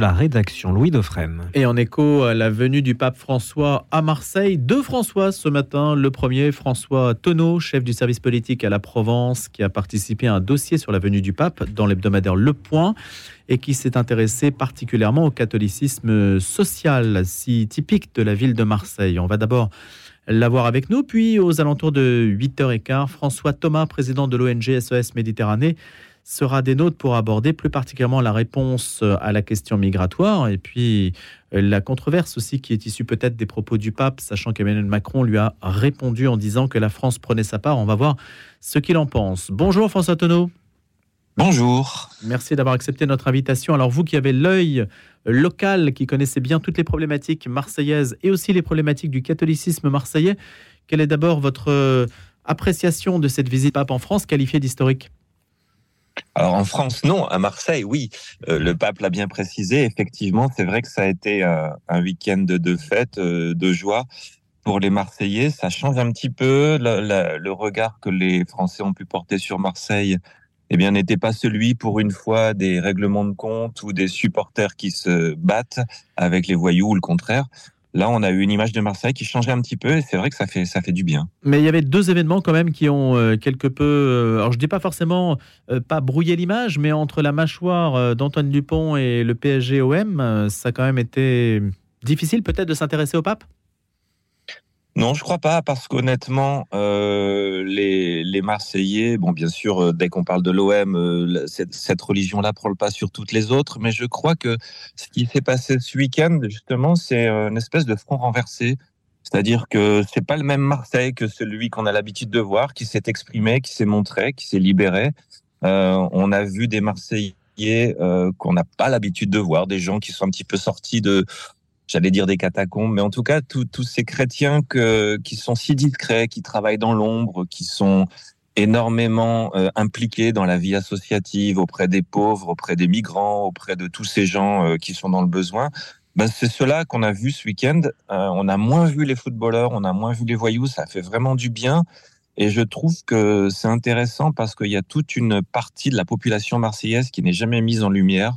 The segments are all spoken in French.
la rédaction Louis Dauphren. Et en écho à la venue du pape François à Marseille, deux François ce matin. Le premier, François Tonneau, chef du service politique à la Provence, qui a participé à un dossier sur la venue du pape dans l'hebdomadaire Le Point et qui s'est intéressé particulièrement au catholicisme social, si typique de la ville de Marseille. On va d'abord l'avoir avec nous, puis aux alentours de 8h15, François Thomas, président de l'ONG SOS Méditerranée, sera des nôtres pour aborder plus particulièrement la réponse à la question migratoire et puis euh, la controverse aussi qui est issue peut-être des propos du pape, sachant qu'Emmanuel Macron lui a répondu en disant que la France prenait sa part. On va voir ce qu'il en pense. Bonjour François Tonneau. Bonjour. Merci d'avoir accepté notre invitation. Alors vous qui avez l'œil local, qui connaissez bien toutes les problématiques marseillaises et aussi les problématiques du catholicisme marseillais, quelle est d'abord votre euh, appréciation de cette visite pape en France qualifiée d'historique? Alors en France, non. À Marseille, oui. Euh, le pape l'a bien précisé. Effectivement, c'est vrai que ça a été euh, un week-end de, fête, euh, de joie pour les Marseillais. Ça change un petit peu le, regard que les Français ont pu porter sur Marseille. Eh bien, n'était pas celui pour une fois des règlements de compte ou des supporters qui se battent avec les voyous ou le contraire. Là, on a eu une image de Marseille qui changeait un petit peu et c'est vrai que ça fait, ça fait du bien. Mais il y avait deux événements quand même qui ont euh, quelque peu, euh, alors je dis pas forcément euh, pas brouillé l'image, mais entre la mâchoire d'Antoine Dupont et le PSG-OM, ça a quand même été difficile peut-être de s'intéresser au pape? Non, je crois pas, parce qu'honnêtement, euh, les, les, Marseillais, bon, bien sûr, euh, dès qu'on parle de l'OM, euh, cette, religion-là prend le pas sur toutes les autres, mais je crois que ce qui s'est passé ce week-end, justement, c'est une espèce de front renversé. C'est-à-dire que c'est pas le même Marseille que celui qu'on a l'habitude de voir, qui s'est exprimé, qui s'est montré, qui s'est libéré. on a vu des Marseillais qu'on n'a pas l'habitude de voir, des gens qui sont un petit peu sortis de j'allais dire des catacombes, mais en tout cas, tous ces chrétiens que, qui sont si discrets, qui travaillent dans l'ombre, qui sont énormément euh, impliqués dans la vie associative auprès des pauvres, auprès des migrants, auprès de tous ces gens euh, qui sont dans le besoin. Ben, c'est cela qu'on a vu ce week-end. Euh, on a moins vu les footballeurs, on a moins vu les voyous, ça fait vraiment du bien. Et je trouve que c'est intéressant parce qu'il y a toute une partie de la population marseillaise qui n'est jamais mise en lumière,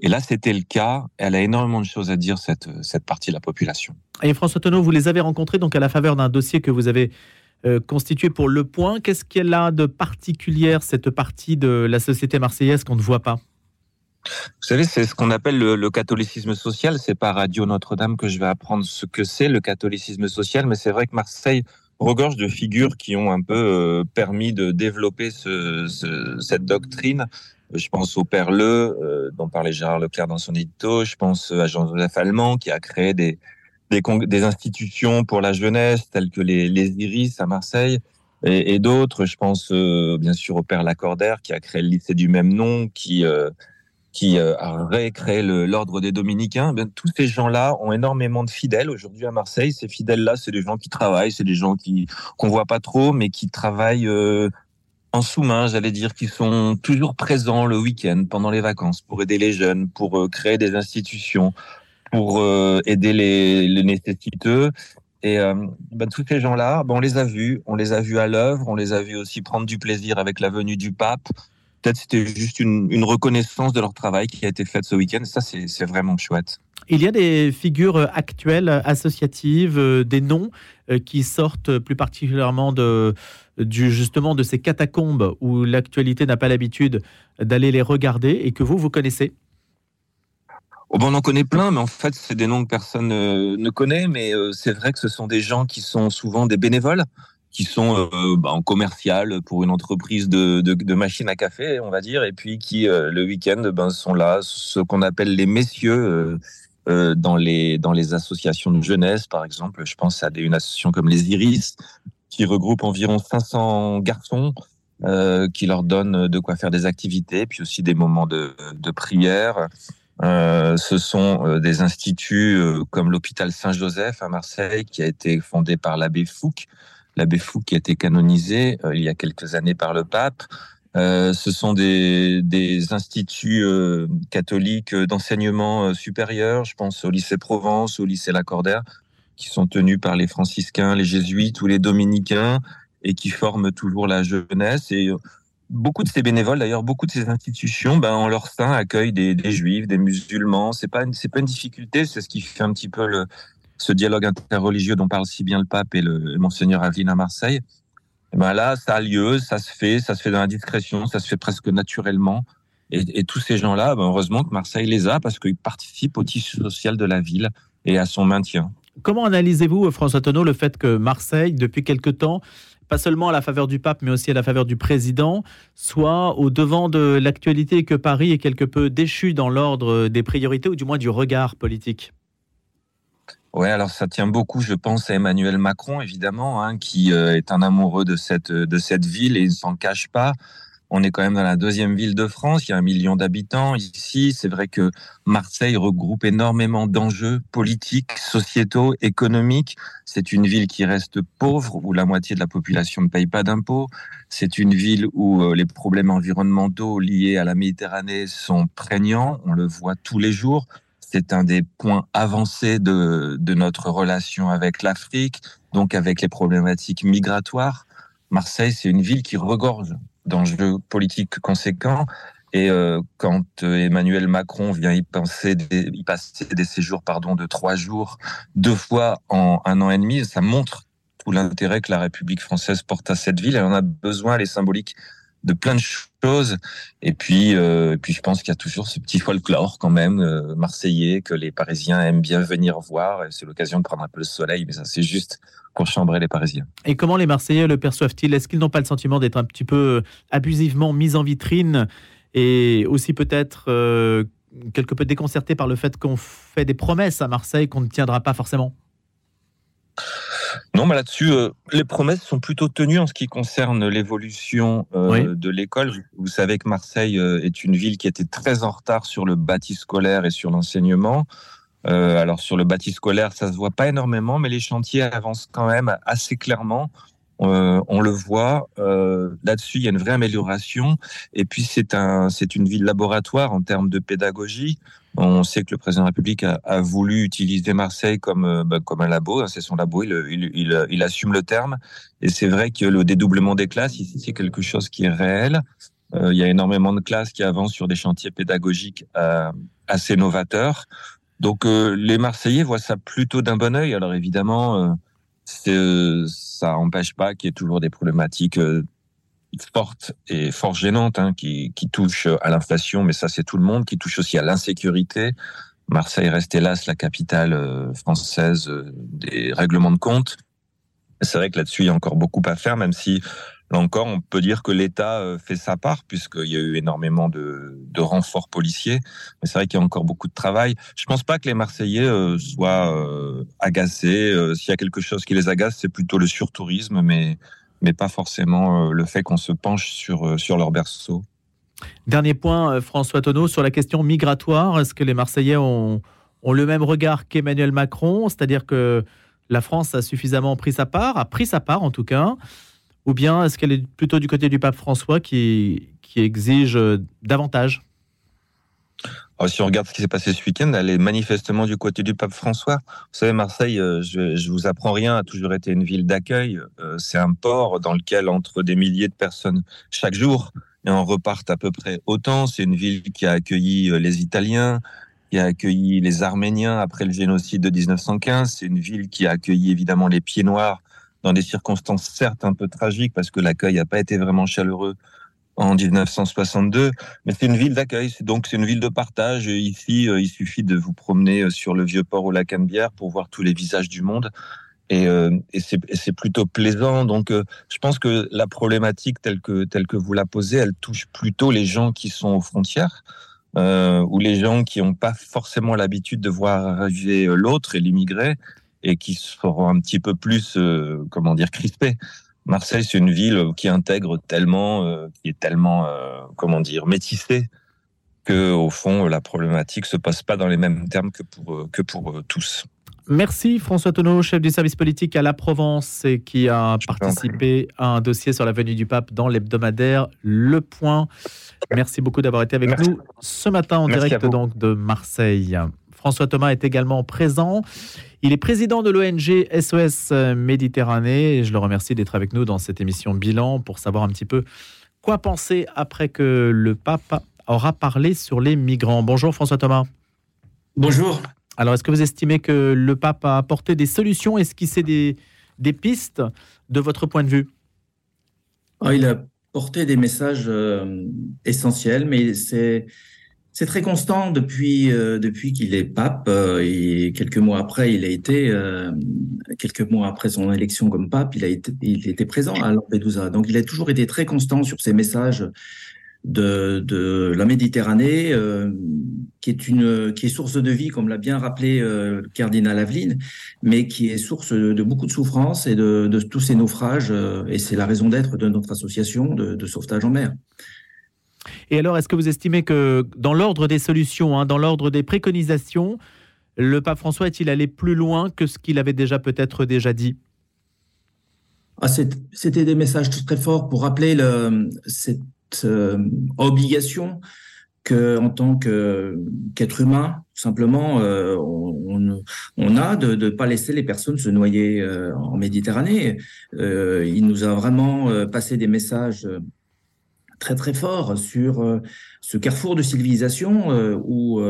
et là, c'était le cas. Elle a énormément de choses à dire, cette, cette partie de la population. Et François Tonneau, vous les avez rencontrés donc à la faveur d'un dossier que vous avez euh, constitué pour Le Point. Qu'est-ce qu'elle a de particulière, cette partie de la société marseillaise qu'on ne voit pas? Vous savez, c'est ce qu'on appelle le, catholicisme social. C'est pas Radio Notre-Dame que je vais apprendre ce que c'est le catholicisme social, mais c'est vrai que Marseille regorge de figures qui ont un peu euh, permis de développer ce, cette doctrine je pense au Père Le, euh, dont parlait Gérard Leclerc dans son édito. Je pense à Jean-Joseph Allemand, qui a créé des, des, des, institutions pour la jeunesse, telles que les, les Iris à Marseille, et, et d'autres. Je pense euh, bien sûr au Père Lacordaire, qui a créé le lycée du même nom, qui, euh, qui a récréé l'ordre des Dominicains. Bien, tous ces gens-là ont énormément de fidèles aujourd'hui à Marseille. Ces fidèles-là, c'est des gens qui travaillent, c'est des gens qui qu'on voit pas trop, mais qui travaillent en sous-main, j'allais dire, qui sont toujours présents le week-end, pendant les vacances, pour aider les jeunes, pour euh, créer des institutions, pour euh, aider les, nécessiteux. Et euh, ben, tous ces gens-là, ben, on les a vus, on les a vus à l'œuvre, on les a vus aussi prendre du plaisir avec la venue du pape. Peut-être c'était juste une, une, reconnaissance de leur travail qui a été faite ce week-end. Ça, c'est vraiment chouette. Il y a des figures actuelles, associatives, des noms qui sortent plus particulièrement de, justement de ces catacombes où l'actualité n'a pas l'habitude d'aller les regarder et que vous, vous connaissez Oh ben on en connaît plein, mais en fait, c'est des noms que personne euh, ne connaît. Mais euh, c'est vrai que ce sont des gens qui sont souvent des bénévoles, qui sont euh, ben, en commercial pour une entreprise de, de, de machines à café, on va dire, et puis qui, le week-end, ben, sont là, ce qu'on appelle les messieurs. Dans les dans les associations de jeunesse, par exemple, je pense à une association comme les Iris, qui regroupe environ 500 garçons euh, qui leur donnent de quoi faire des activités, puis aussi des moments de, prière. Euh, ce sont euh, des instituts euh, comme l'hôpital Saint-Joseph à Marseille, qui a été fondé par l'abbé Fouque, l'abbé Fouque qui a été canonisé il y a quelques années par le pape. Ce sont des, instituts catholiques d'enseignement supérieur, je pense au lycée Provence, au lycée Lacordaire, qui sont tenus par les franciscains, les jésuites ou les dominicains et qui forment toujours la jeunesse. Et beaucoup de ces bénévoles, d'ailleurs, beaucoup de ces institutions, ben, en leur sein, accueillent des, juifs, des musulmans. C'est pas, pas une difficulté. C'est ce qui fait un petit peu le, ce dialogue interreligieux dont parle si bien le pape et le, monseigneur Aveline à Marseille. Et ben là, ça a lieu, ça se fait, ça se fait dans la discrétion, ça se fait presque naturellement. Et, et tous ces gens-là, ben heureusement que Marseille les a parce qu'ils participent au tissu social de la ville et à son maintien. Comment analysez-vous, François Tonneau, le fait que Marseille, depuis quelque temps, pas seulement à la faveur du pape, mais aussi à la faveur du président, soit au devant de l'actualité que Paris est quelque peu déchu dans l'ordre des priorités, ou du moins du regard politique? Ouais, alors ça tient beaucoup, je pense, à Emmanuel Macron, évidemment, hein, qui euh, est un amoureux de cette, de cette ville et il ne s'en cache pas. On est quand même dans la deuxième ville de France, il y a un million d'habitants ici. C'est vrai que Marseille regroupe énormément d'enjeux politiques, sociétaux, économiques. C'est une ville qui reste pauvre, où la moitié de la population ne paye pas d'impôts. C'est une ville où euh, les problèmes environnementaux liés à la Méditerranée sont prégnants, on le voit tous les jours. C'est un des points avancés de, notre relation avec l'Afrique, donc avec les problématiques migratoires. Marseille, c'est une ville qui regorge d'enjeux politiques conséquents. Et euh, quand euh, Emmanuel Macron vient y, y passer des séjours pardon, de trois jours, deux fois en un an et demi, ça montre tout l'intérêt que la République française porte à cette ville. Elle en a besoin, elle est symbolique de plein de choses. Et puis, euh, puis je pense qu'il y a toujours ce petit folklore quand même euh, marseillais que les Parisiens aiment bien venir voir. C'est l'occasion de prendre un peu le soleil, mais ça c'est juste pour chambrer les Parisiens. Et comment les Marseillais le perçoivent-ils? Est-ce qu'ils n'ont pas le sentiment d'être un petit peu abusivement mis en vitrine? Et aussi peut-être euh, quelque peu déconcertés par le fait qu'on fait des promesses à Marseille qu'on ne tiendra pas forcément? Non, mais là-dessus, euh, les promesses sont plutôt tenues en ce qui concerne l'évolution euh, de l'école. Vous savez que Marseille euh, est une ville qui était très en retard sur le bâti scolaire et sur l'enseignement. alors sur le bâti scolaire, ça se voit pas énormément, mais les chantiers avancent quand même assez clairement. On le voit là-dessus, il y a une vraie amélioration. Et puis c'est un, c'est une ville laboratoire en termes de pédagogie. On sait que le président de la République a, voulu utiliser Marseille comme, euh, bah, comme un labo. Hein, c'est son labo, il, il, il, assume le terme. Et c'est vrai que le dédoublement des classes, ici, c'est quelque chose qui est réel. Euh, il y a énormément de classes qui avancent sur des chantiers pédagogiques euh, assez novateurs. Donc les Marseillais voient ça plutôt d'un bon œil. Alors évidemment, ça n'empêche pas qu'il y ait toujours des problématiques forte et fort gênante hein, qui, qui, touche à l'inflation, mais ça c'est tout le monde, qui touche aussi à l'insécurité. Marseille reste hélas la capitale euh, française euh, des règlements de compte. C'est vrai que là-dessus il y a encore beaucoup à faire, même si là encore on peut dire que l'État euh, fait sa part puisqu'il y a eu énormément de, renforts policiers. Mais c'est vrai qu'il y a encore beaucoup de travail. Je pense pas que les Marseillais soient agacés. S'il y a quelque chose qui les agace, c'est plutôt le surtourisme, mais mais pas forcément euh, le fait qu'on se penche sur, euh, sur leur berceau. Dernier point, euh, François Tonneau, sur la question migratoire. Est-ce que les Marseillais ont, ont le même regard qu'Emmanuel Macron? C'est-à-dire que la France a suffisamment pris sa part, a pris sa part en tout cas Ou bien est-ce qu'elle est plutôt du côté du pape François qui, qui exige davantage? Si on regarde ce qui s'est passé ce week-end, elle est manifestement du côté du pape François. Vous savez, Marseille, euh, je, je vous apprends rien, a toujours été une ville d'accueil. Euh, c'est un port dans lequel entre des milliers de personnes chaque jour et en repartent à peu près autant. C'est une ville qui a accueilli euh, les Italiens, qui a accueilli les Arméniens après le génocide de 1915. C'est une ville qui a accueilli évidemment les pieds noirs dans des circonstances certes un peu tragiques parce que l'accueil n'a pas été vraiment chaleureux en 1962. Mais c'est une ville d'accueil, donc c'est une ville de partage. ici, euh, il suffit de vous promener euh, sur le vieux port au lac Annebière pour voir tous les visages du monde. Et, euh, c'est plutôt plaisant. Donc, je pense que la problématique telle que telle que vous la posez, elle touche plutôt les gens qui sont aux frontières. Ou les gens qui n'ont pas forcément l'habitude de voir arriver l'autre et l'immigré et qui seront un petit peu plus, comment dire, crispés. Marseille, c'est une ville qui intègre tellement, euh, qui est tellement, euh, comment dire, métissée que au fond la problématique se pose pas dans les mêmes termes que pour euh, que pour tous. Merci François Tonneau, chef du service politique à la Provence et qui a participé à un dossier sur la venue du pape dans l'hebdomadaire Le Point. Merci beaucoup d'avoir été avec nous ce matin en direct donc de Marseille. François Thomas est également présent. Il est président de l'ONG SOS Méditerranée et je le remercie d'être avec nous dans cette émission bilan pour savoir un petit peu Quoi penser après que le pape aura parlé sur les migrants Bonjour François Thomas. Bonjour. Alors, est-ce que vous estimez que le pape a apporté des solutions Esquissé des, des pistes de votre point de vue? Ah, Il a porté des messages euh, essentiels, mais c'est c'est très constant depuis euh, qu'il est pape euh, et quelques mois après il a été quelques mois après son élection comme pape il était présent à Lampedusa donc il a toujours été très constant sur ses messages de, la Méditerranée, euh, qui est source de vie, comme l'a bien rappelé euh, le cardinal Aveline, mais qui est source de, beaucoup de souffrance et de, tous ces naufrages. Euh, et c'est la raison d'être de notre association de, sauvetage en mer. Et alors, est-ce que vous estimez que dans l'ordre des solutions, hein, dans l'ordre des préconisations, le pape François est-il allé plus loin que ce qu'il avait déjà peut-être déjà dit? Ah, C'était des messages très forts pour rappeler le, cette euh, obligation que en tant qu'être humain, simplement, euh, on, on, a de ne pas laisser les personnes se noyer euh, en Méditerranée. il nous a vraiment passé des messages très très forts sur ce carrefour de civilisation où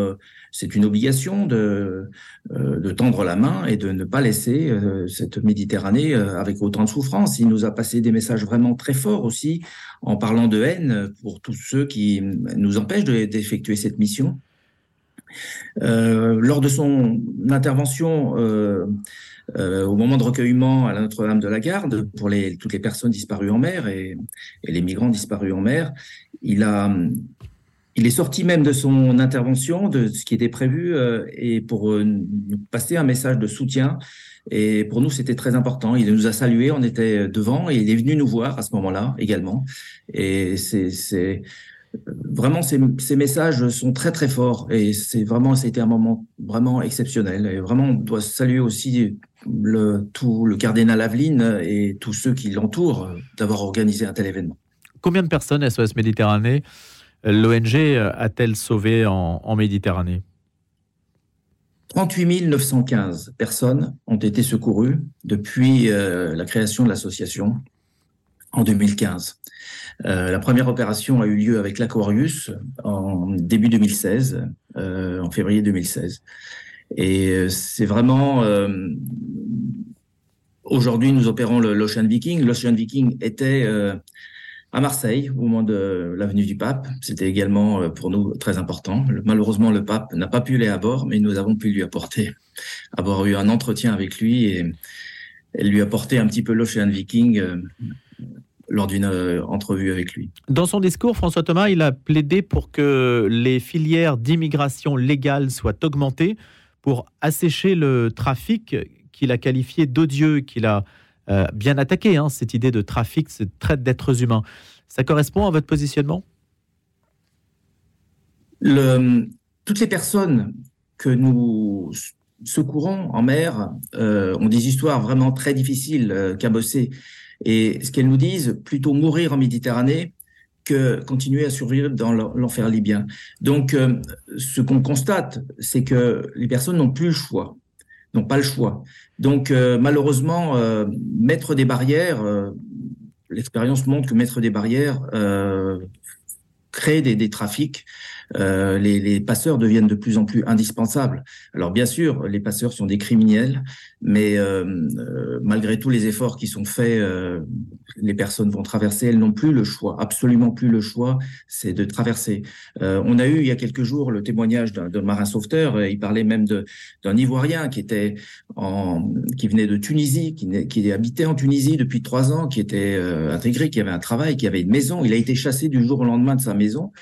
c'est une obligation de, euh, tendre la main et de ne pas laisser euh, cette Méditerranée euh, avec autant de souffrance. Il nous a passé des messages vraiment très forts aussi en parlant de haine pour tous ceux qui nous empêchent d'effectuer cette mission. lors de son intervention au moment de recueillement à Notre-Dame de la Garde pour toutes les personnes disparues en mer et, et les migrants disparus en mer, il a il est sorti même de son intervention, de ce qui était prévu, euh, et pour euh, nous passer un message de soutien. Et pour nous, c'était très important. Il nous a salués, on était devant, et il est venu nous voir à ce moment-là également. Et c'est vraiment ces, ces, messages sont très très forts, et c'est vraiment c'était un moment vraiment exceptionnel. Et vraiment, on doit saluer aussi le tout le cardinal Aveline et tous ceux qui l'entourent d'avoir organisé un tel événement. Combien de personnes SOS Méditerranée l'ONG a-t-elle sauvé en, Méditerranée? 38 915 personnes ont été secourues depuis euh, la création de l'association en 2015. Euh, la première opération a eu lieu avec l'Aquarius en début 2016, euh, en février 2016. Et c'est vraiment... Aujourd'hui, nous opérons l'Ocean Viking. L'Ocean Viking était à Marseille au moment de l'avenue du Pape. C'était également euh, pour nous très important. Malheureusement, le Pape n'a pas pu aller à bord, mais nous avons pu lui apporter, avoir eu un entretien avec lui et, lui apporter un petit peu l'Ocean Viking euh, lors d'une euh, entrevue avec lui. Dans son discours, François Thomas, il a plaidé pour que les filières d'immigration légale soient augmentées pour assécher le trafic qu'il a qualifié d'odieux, qu'il a euh, bien attaqué, hein, cette idée de trafic, cette traite d'êtres humains. Ça correspond à votre positionnement? Toutes les personnes que nous secourons en mer euh, ont des histoires vraiment très difficiles, euh, cabossées. Et ce qu'elles nous disent, plutôt mourir en Méditerranée que continuer à survivre dans l'enfer libyen. Donc, ce qu'on constate, c'est que les personnes n'ont plus le choix n'ont pas le choix. Donc euh, malheureusement, euh, mettre des barrières, euh, l'expérience montre que mettre des barrières crée des trafics euh, les, les, passeurs deviennent de plus en plus indispensables. Alors bien sûr, les passeurs sont des criminels, mais euh, euh malgré tous les efforts qui sont faits, euh, les personnes vont traverser. Elles n'ont plus le choix, absolument plus le choix, c'est de traverser. Euh, on a eu il y a quelques jours le témoignage d'un marin sauveteur. Il parlait même d'un Ivoirien qui était en, qui venait de Tunisie, qui, qui habitait en Tunisie depuis trois ans, qui était intégré, qui avait un travail, qui avait une maison. Il a été chassé du jour au lendemain de sa maison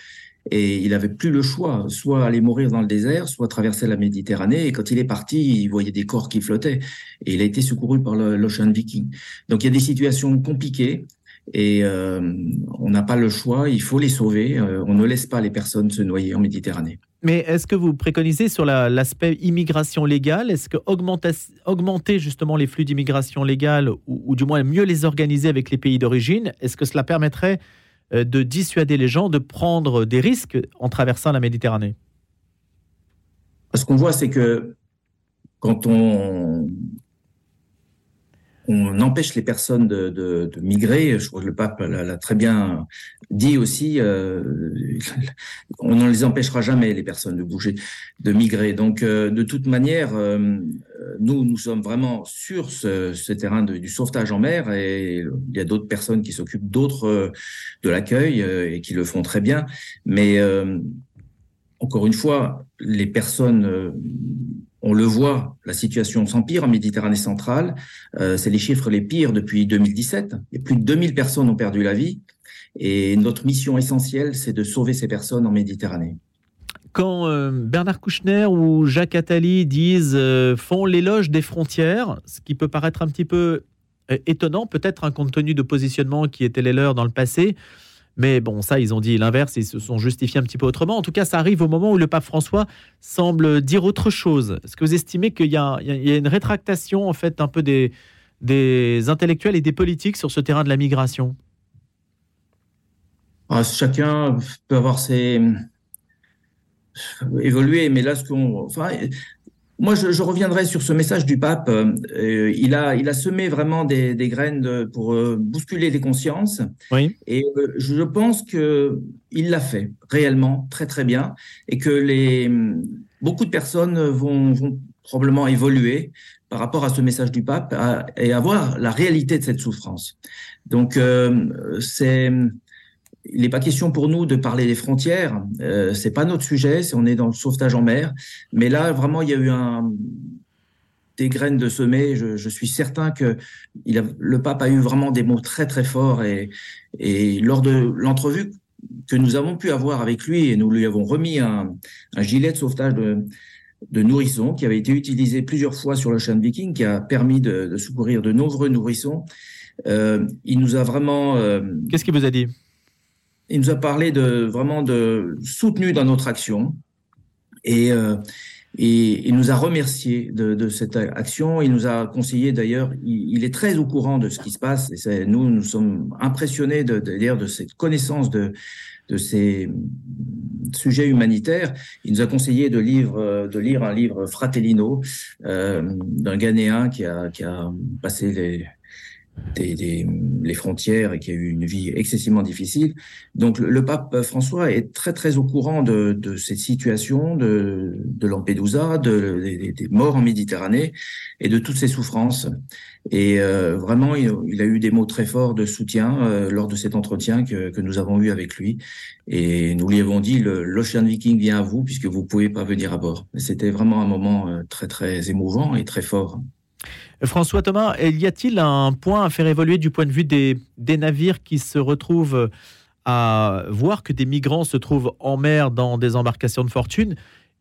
et il avait plus le choix, soit aller mourir dans le désert, soit traverser la Méditerranée. Et quand il est parti, il voyait des corps qui flottaient. Et il a été secouru par l'Ocean Viking. Donc il y a des situations compliquées et euh, on n'a pas le choix. Il faut les sauver. Euh, on ne laisse pas les personnes se noyer en Méditerranée. Mais est-ce que vous préconisez sur l'aspect immigration légale? Est-ce que augmenter, justement les flux d'immigration légale, ou, ou, du moins mieux les organiser avec les pays d'origine, est-ce que cela permettrait de dissuader les gens de prendre des risques en traversant la Méditerranée. Ce qu'on voit, c'est que quand on, on empêche les personnes de, migrer. Je crois que le pape l'a très bien dit aussi. Euh, on ne les empêchera jamais, les personnes, de bouger, de migrer. Donc, euh, de toute manière, euh, nous, nous sommes vraiment sur ce, terrain du sauvetage en mer et il y a d'autres personnes qui s'occupent d'autres de l'accueil et qui le font très bien. Mais encore une fois, les personnes on le voit, la situation s'empire en Méditerranée centrale. Euh, c'est les chiffres les pires depuis 2017. Et plus de 2000 personnes ont perdu la vie. Et notre mission essentielle, c'est de sauver ces personnes en Méditerranée. Quand euh, Bernard Kouchner ou Jacques Attali disent euh, font l'éloge des frontières, ce qui peut paraître un petit peu étonnant, peut-être un compte tenu de positionnement qui était les leurs dans le passé, mais bon, ça, ils ont dit l'inverse, ils se sont justifiés un petit peu autrement. En tout cas, ça arrive au moment où le pape François semble dire autre chose. Est-ce que vous estimez qu'il y, a une rétractation, en fait, un peu des, intellectuels et des politiques sur ce terrain de la migration? Ah, Chacun peut avoir ses évoluer, mais là, ce qu'on, enfin, moi, je, reviendrai sur ce message du pape. Euh, il, a, il a semé vraiment des, graines pour euh, bousculer les consciences. Oui. Et euh, je pense que il l'a fait réellement très très bien et que les beaucoup de personnes vont, vont probablement évoluer par rapport à ce message du pape et à voir la réalité de cette souffrance. Donc c'est il n'est pas question pour nous de parler des frontières. Euh, c'est pas notre sujet. On est dans le sauvetage en mer. Mais là, vraiment, il y a eu un, des graines de semer. Je, je suis certain que il a, le pape a eu vraiment des mots très très forts et, et lors de l'entrevue que nous avons pu avoir avec lui et nous lui avons remis un, un gilet de sauvetage de, de nourrissons qui avait été utilisé plusieurs fois sur l'Ocean Viking, qui a permis de, de secourir de nombreux nourrissons. Euh, il nous a vraiment. Euh, Qu'est-ce qu'il vous a dit? Il nous a parlé de vraiment de soutenu dans notre action et, euh, et il nous a remercié de, de, cette action. Il nous a conseillé d'ailleurs, il, est très au courant de ce qui se passe et nous, nous sommes impressionnés de, de, de cette connaissance de, de ces sujets humanitaires. Il nous a conseillé de, lire, de lire un livre Fratellino euh, d'un Ghanéen qui a, qui a passé les, des, les frontières et qui a eu une vie excessivement difficile. Donc le, pape François est très très au courant de, de cette situation de, de Lampedusa, de, des, morts en Méditerranée et de toutes ces souffrances. Et euh, vraiment, il, a eu des mots très forts de soutien euh, lors de cet entretien que, que, nous avons eu avec lui. Et nous lui avons dit, l'Ocean Viking vient à vous puisque vous pouvez pas venir à bord. C'était vraiment un moment euh, très très émouvant et très fort. François Thomas, y a-t-il un point à faire évoluer du point de vue des, navires qui se retrouvent à voir que des migrants se trouvent en mer dans des embarcations de fortune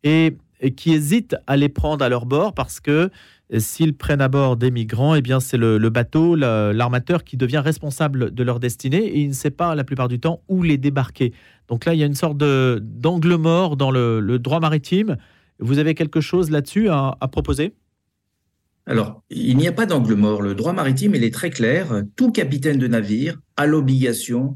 et, qui hésitent à les prendre à leur bord parce que s'ils prennent à bord des migrants, eh bien c'est le, bateau, l'armateur qui devient responsable de leur destinée et il ne sait pas la plupart du temps où les débarquer. Donc là, il y a une sorte d'angle mort dans le, droit maritime. Vous avez quelque chose là-dessus à proposer? Alors, il n'y a pas d'angle mort. Le droit maritime, il est très clair. Tout capitaine de navire a l'obligation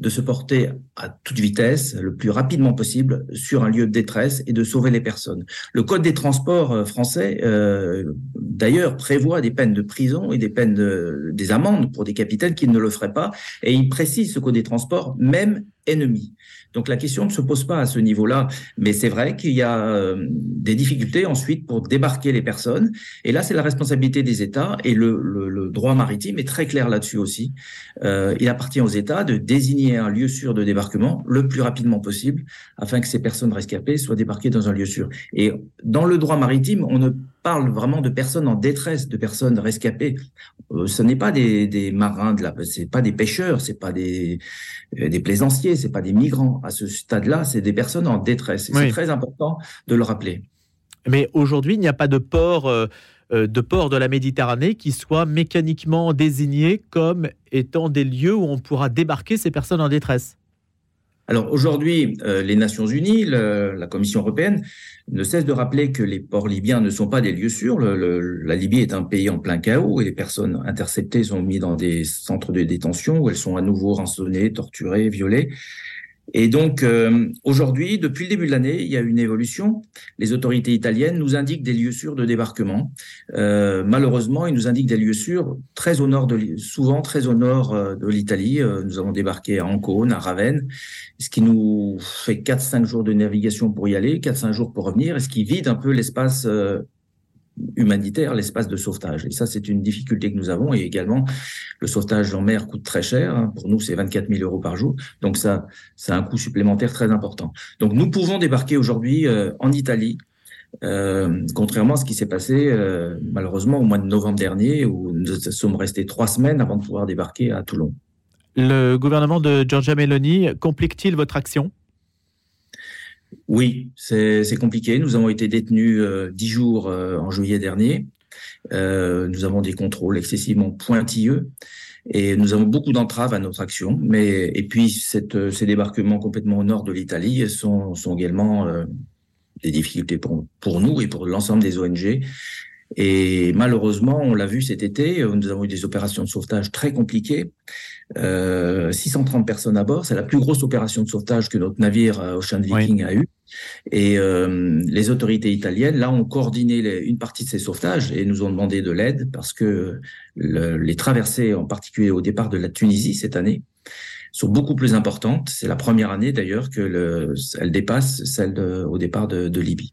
de se porter à toute vitesse, le plus rapidement possible, sur un lieu de détresse et de sauver les personnes. Le Code des transports euh, français, euh, d'ailleurs, prévoit des peines de prison et des peines de, des amendes pour des capitaines qui ne le feraient pas, et il précise ce Code des transports, même ennemi. Donc la question ne se pose pas à ce niveau-là, mais c'est vrai qu'il y a euh, des difficultés ensuite pour débarquer les personnes. Et là, c'est la responsabilité des États et le, le, droit maritime est très clair là-dessus aussi. Euh, il appartient aux États de désigner un lieu sûr de débarquement le plus rapidement possible afin que ces personnes rescapées soient débarquées dans un lieu sûr. Et dans le droit maritime, on ne parle vraiment de personnes en détresse, de personnes rescapées. Euh, ce n'est pas des, des, marins de la, c'est pas des pêcheurs, c'est pas des, euh, des plaisanciers, c'est pas des migrants. À ce stade-là, c'est des personnes en détresse. C'est très important de le rappeler. Mais aujourd'hui, il n'y a pas de port, euh, de port de la Méditerranée qui soit mécaniquement désigné comme étant des lieux où on pourra débarquer ces personnes en détresse. Alors aujourd'hui, euh, les Nations Unies, la Commission européenne, ne cesse de rappeler que les ports libyens ne sont pas des lieux sûrs. la Libye est un pays en plein chaos et les personnes interceptées sont mises dans des centres de détention où elles sont à nouveau rançonnées, torturées, violées. Et donc, euh, aujourd'hui, depuis le début de l'année, il y a une évolution. Les autorités italiennes nous indiquent des lieux sûrs de débarquement. Euh, malheureusement, ils nous indiquent des lieux sûrs très au nord de, souvent très au nord euh, de l'Italie. nous avons débarqué à Ancône, à Ravenne, ce qui nous fait 4-5 jours de navigation pour y aller, 4-5 jours pour revenir, et ce qui vide un peu l'espace humanitaire, l'espace de sauvetage. Et ça, c'est une difficulté que nous avons. Et également, le sauvetage en mer coûte très cher. Hein. Pour nous, c'est 24 000 euros par jour. Donc ça, c'est un coût supplémentaire très important. Donc nous pouvons débarquer aujourd'hui euh, en Italie. Euh, contrairement à ce qui s'est passé euh, malheureusement au mois de novembre dernier où nous sommes restés trois semaines avant de pouvoir débarquer à Toulon. Le gouvernement de Giorgia Meloni complique-t-il votre action? Oui, c'est compliqué. Nous avons été détenus euh, dix jours euh, en juillet dernier. Euh, nous avons des contrôles excessivement pointilleux et nous avons beaucoup d'entraves à notre action. Mais et puis cette, ces débarquements complètement au nord de l'Italie sont, sont également des difficultés pour, pour nous et pour l'ensemble des ONG. Et malheureusement, on l'a vu cet été, nous avons eu des opérations de sauvetage très compliquées. 630 personnes à bord, c'est la plus grosse opération de sauvetage que notre navire Ocean Viking a eu. Et euh, les autorités italiennes, là, ont coordonné une partie de ces sauvetages et nous ont demandé de l'aide parce que les traversées, en particulier au départ de la Tunisie cette année, sont beaucoup plus importantes. C'est la première année d'ailleurs que le, elle dépasse celle au départ de, Libye.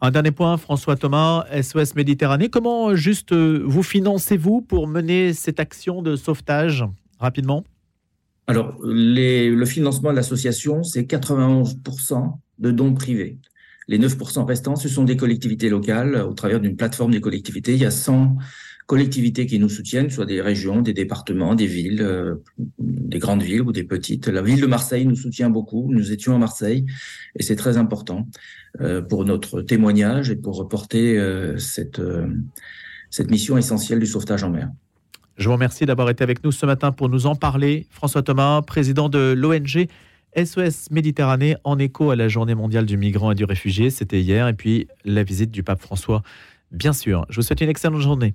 Un dernier point, François Thomas, SOS Méditerranée. Comment juste euh, vous financez-vous pour mener cette action de sauvetage rapidement? Alors, le financement de l'association, c'est 91% de dons privés. Les 9% restants, ce sont des collectivités locales au travers d'une plateforme des collectivités. Il y a 100 collectivités qui nous soutiennent, soit des régions, des départements, des villes, euh, des grandes villes ou des petites. La ville de Marseille nous soutient beaucoup. Nous étions à Marseille et c'est très important euh, pour notre témoignage et pour reporter euh, cette, cette mission essentielle du sauvetage en mer. Je vous remercie d'avoir été avec nous ce matin pour nous en parler. François Thomas, président de l'ONG SOS Méditerranée en écho à la journée mondiale du migrant et du réfugié, c'était hier, et puis la visite du pape François, bien sûr. Je vous souhaite une excellente journée.